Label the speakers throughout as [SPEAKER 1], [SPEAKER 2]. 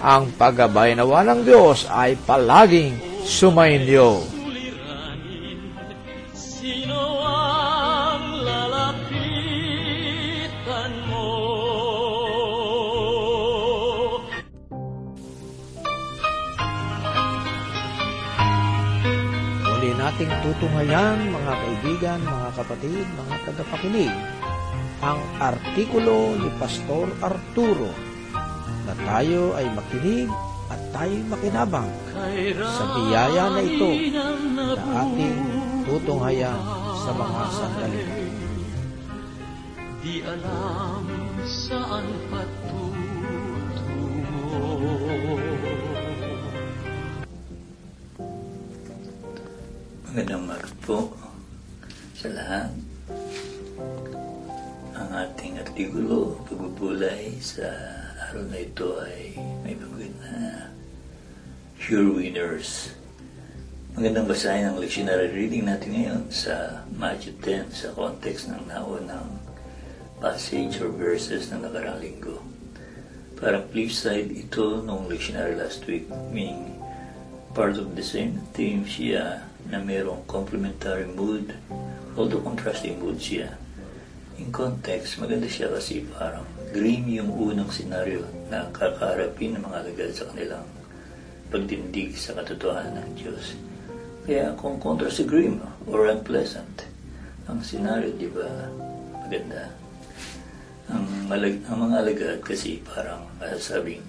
[SPEAKER 1] ang paggabay nawa ng Diyos ay palaging sumainyo. Muli nating tutunghayan, mga kaibigan, mga kapatid, mga tagapakinig, ang artikulo ni Pastor Arturo na tayo ay makinig at tayo makinabang sa biyaya na ito na ating tutunghayan sa mga sandali.
[SPEAKER 2] Di alam saan patutungo.
[SPEAKER 3] Magandang umaga po sa lahat. Ang ating artikulo, pagbubulay sa araw na ito ay may pagod na Sure Winners. Magandang basahin ang lectionary reading natin ngayon sa Matthew 10 sa context ng naunang passage or verses ng nakarang linggo. Parang flip side ito nung lectionary last week, meaning part of the same theme siya na mayroong complementary mood, although contrasting mood siya. In context, maganda siya kasi parang grim yung unang senaryo na kakaharapin ng mga alagad sa kanilang pagtindig sa katotohanan ng Diyos. Kaya kung kontra si grim or unpleasant, ang senaryo, di ba, maganda. Ang, malag, ang mga alagad kasi parang masasabing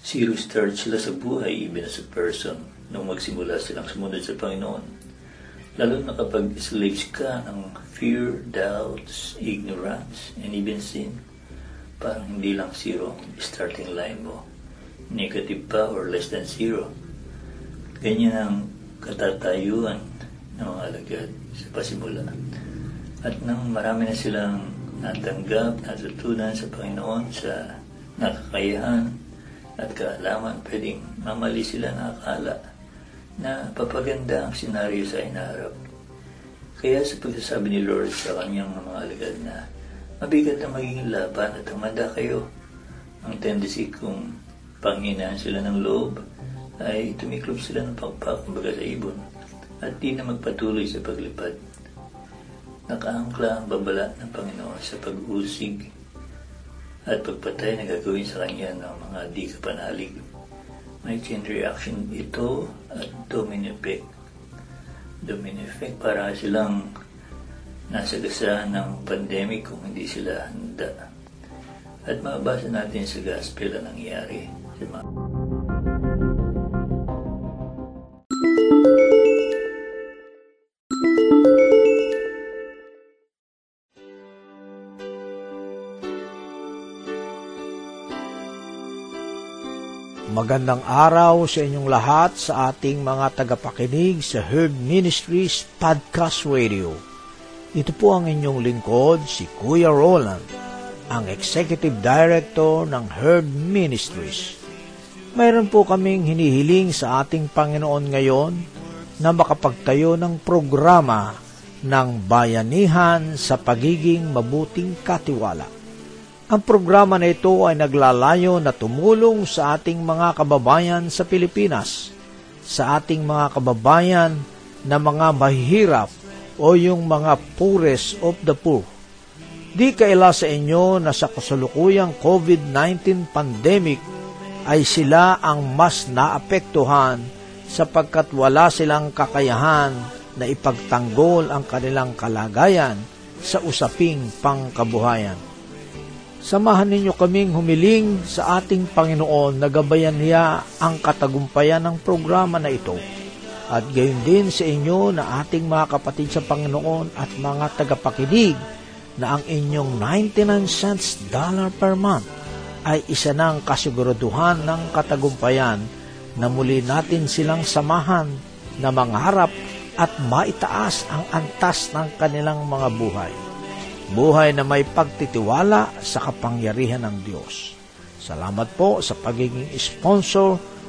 [SPEAKER 3] zero start sila sa buhay even as a person nung magsimula silang sumunod sa Panginoon. Lalo na kapag slaves ka ng fear, doubts, ignorance, and even sin, parang hindi lang zero starting line mo. Negative pa or less than zero. Ganyan ang katatayuan ng mga alagad sa pasimula. At nang marami na silang natanggap, natutunan sa Panginoon sa nakakayahan at kaalaman, pwedeng mamali sila na akala na papaganda ang senaryo sa inaharap. Kaya sa pagsasabi ni Lord sa kanyang mga alagad na mabigat na magiging laban at hamada kayo, ang tendency kung panghinaan sila ng loob ay tumiklop sila ng pakpak kumbaga sa ibon at di na magpatuloy sa paglipad. Nakaangkla ang babala ng Panginoon sa pag-usig at pagpatay na gagawin sa kanya ng mga di kapanalig. May chain reaction ito at domino effect. Domino effect para silang nasa gasa ng pandemic kung hindi sila handa. At mabasa natin sa gospel ang nangyari
[SPEAKER 1] Magandang araw sa inyong lahat sa ating mga tagapakinig sa Herb Ministries Podcast Radio. Ito po ang inyong lingkod, si Kuya Roland, ang Executive Director ng Herb Ministries. Mayroon po kaming hinihiling sa ating Panginoon ngayon na makapagtayo ng programa ng bayanihan sa pagiging mabuting katiwala. Ang programa na ito ay naglalayo na tumulong sa ating mga kababayan sa Pilipinas, sa ating mga kababayan na mga mahihirap o yung mga poorest of the poor. Di kaila sa inyo na sa kasalukuyang COVID-19 pandemic ay sila ang mas naapektuhan sapagkat wala silang kakayahan na ipagtanggol ang kanilang kalagayan sa usaping pangkabuhayan. Samahan ninyo kaming humiling sa ating Panginoon na gabayan niya ang katagumpayan ng programa na ito. At gayon din sa inyo na ating mga kapatid sa Panginoon at mga tagapakinig na ang inyong 99 cents dollar per month ay isa ng kasiguraduhan ng katagumpayan na muli natin silang samahan na mangarap at maitaas ang antas ng kanilang mga buhay. Buhay na may pagtitiwala sa kapangyarihan ng Diyos. Salamat po sa pagiging sponsor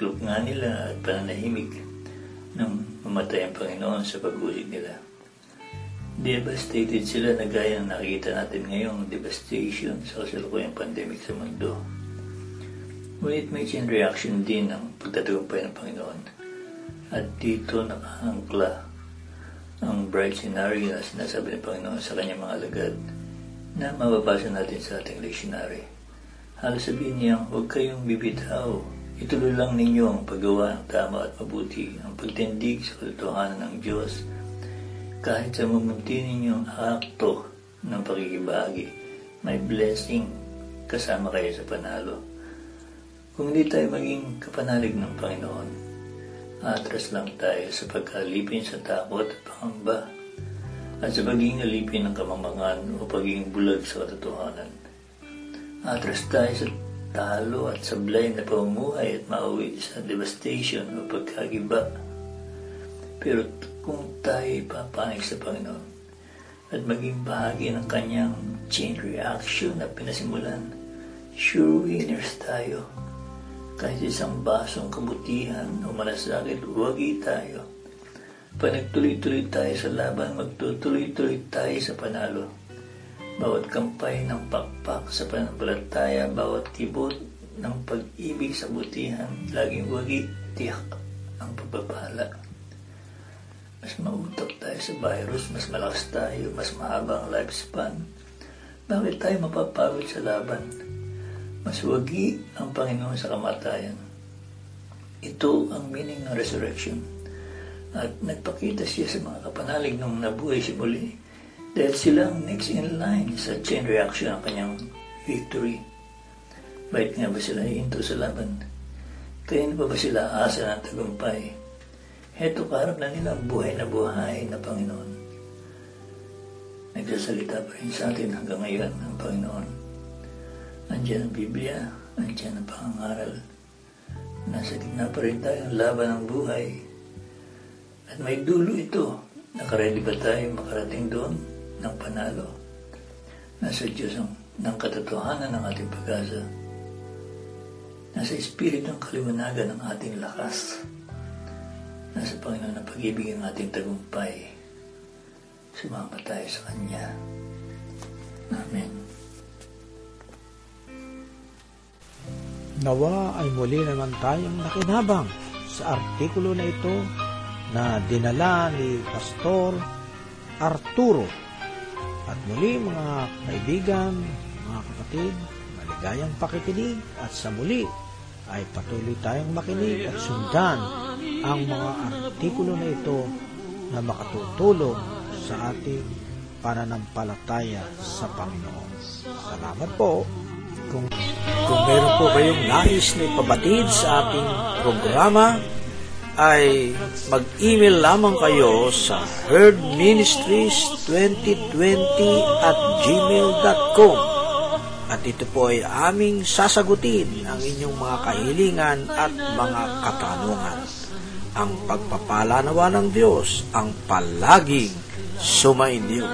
[SPEAKER 3] Pagtiklop nga nila at pananahimik nang mamatay ang Panginoon sa pag-ulig nila. Devastated sila na gaya ng nakikita natin ngayong devastation sa kasalukuyang pandemic sa mundo. Ngunit may chain reaction din ang pagtatagumpay ng Panginoon. At dito nakaangkla ang bright scenario na sinasabi ng Panginoon sa kanyang mga alagad na mababasa natin sa ating lectionary. Halos sabihin niya, huwag kayong bibitaw. Ituloy lang ninyo ang paggawa ng tama at mabuti, ang pagtindig sa katotohanan ng Diyos. Kahit sa mamunti ninyong akto ng pakikibahagi, may blessing kasama kayo sa panalo. Kung hindi tayo maging kapanalig ng Panginoon, atras lang tayo sa pagkalipin sa takot at pangamba at sa pagiging alipin ng kamamangan o pagiging bulag sa katotohanan. Atras tayo sa talo at sablay na pamumuhay at mauwi sa devastation o pagkagiba. Pero kung tayo ipapanig sa Panginoon at maging bahagi ng kanyang chain reaction na pinasimulan, sure winners tayo. Kahit isang basong kabutihan o malasakit, huwagi tayo. Pag nagtuloy-tuloy tayo sa laban, magtutuloy-tuloy tayo sa panalo bawat kampay ng pakpak sa pananampalataya, bawat kibot ng pag-ibig sa butihan, laging wagi tiyak ang pagpapala. Mas mautak tayo sa virus, mas malakas tayo, mas mahaba ang lifespan. Bakit tayo mapapagod sa laban? Mas wagi ang Panginoon sa kamatayan. Ito ang meaning ng resurrection. At nagpakita siya sa mga kapanalig nung nabuhay siya muli dahil sila ang next in line sa chain reaction ng kanyang victory. Bakit nga ba sila hinto sa laban? Kaya pa ba sila asa ng tagumpay? Heto kaharap na nila ang buhay na buhay na Panginoon. Nagsasalita pa rin sa atin hanggang ngayon ang Panginoon. Andiyan ang Biblia, andiyan ang pangangaral. Nasa gitna pa rin tayo ang laban ng buhay. At may dulo ito. Nakaredy ba tayo makarating doon? Ng panalo. Nasa Diyos ang, ng katotohanan ng ating pag-asa. Nasa Espiritu ang kaliwanagan ng ating lakas. Nasa Panginoon ang pag-ibig ang ating tagumpay. Sumama tayo sa Kanya. Amen.
[SPEAKER 1] Nawa ay muli naman tayong nakinabang sa artikulo na ito na dinala ni Pastor Arturo at muli mga kaibigan, mga kapatid, maligayang pakikinig at sa muli ay patuloy tayong makinig at sundan ang mga artikulo na ito na makatutulong sa ating pananampalataya sa Panginoon. Salamat po. Kung, kung meron po kayong nais na ipabatid sa ating programa, ay mag-email lamang kayo sa herdministries2020 at gmail.com at ito po ay aming sasagutin ang inyong mga kahilingan at mga katanungan. Ang pagpapala nawa ng Diyos ang palaging sumainyo.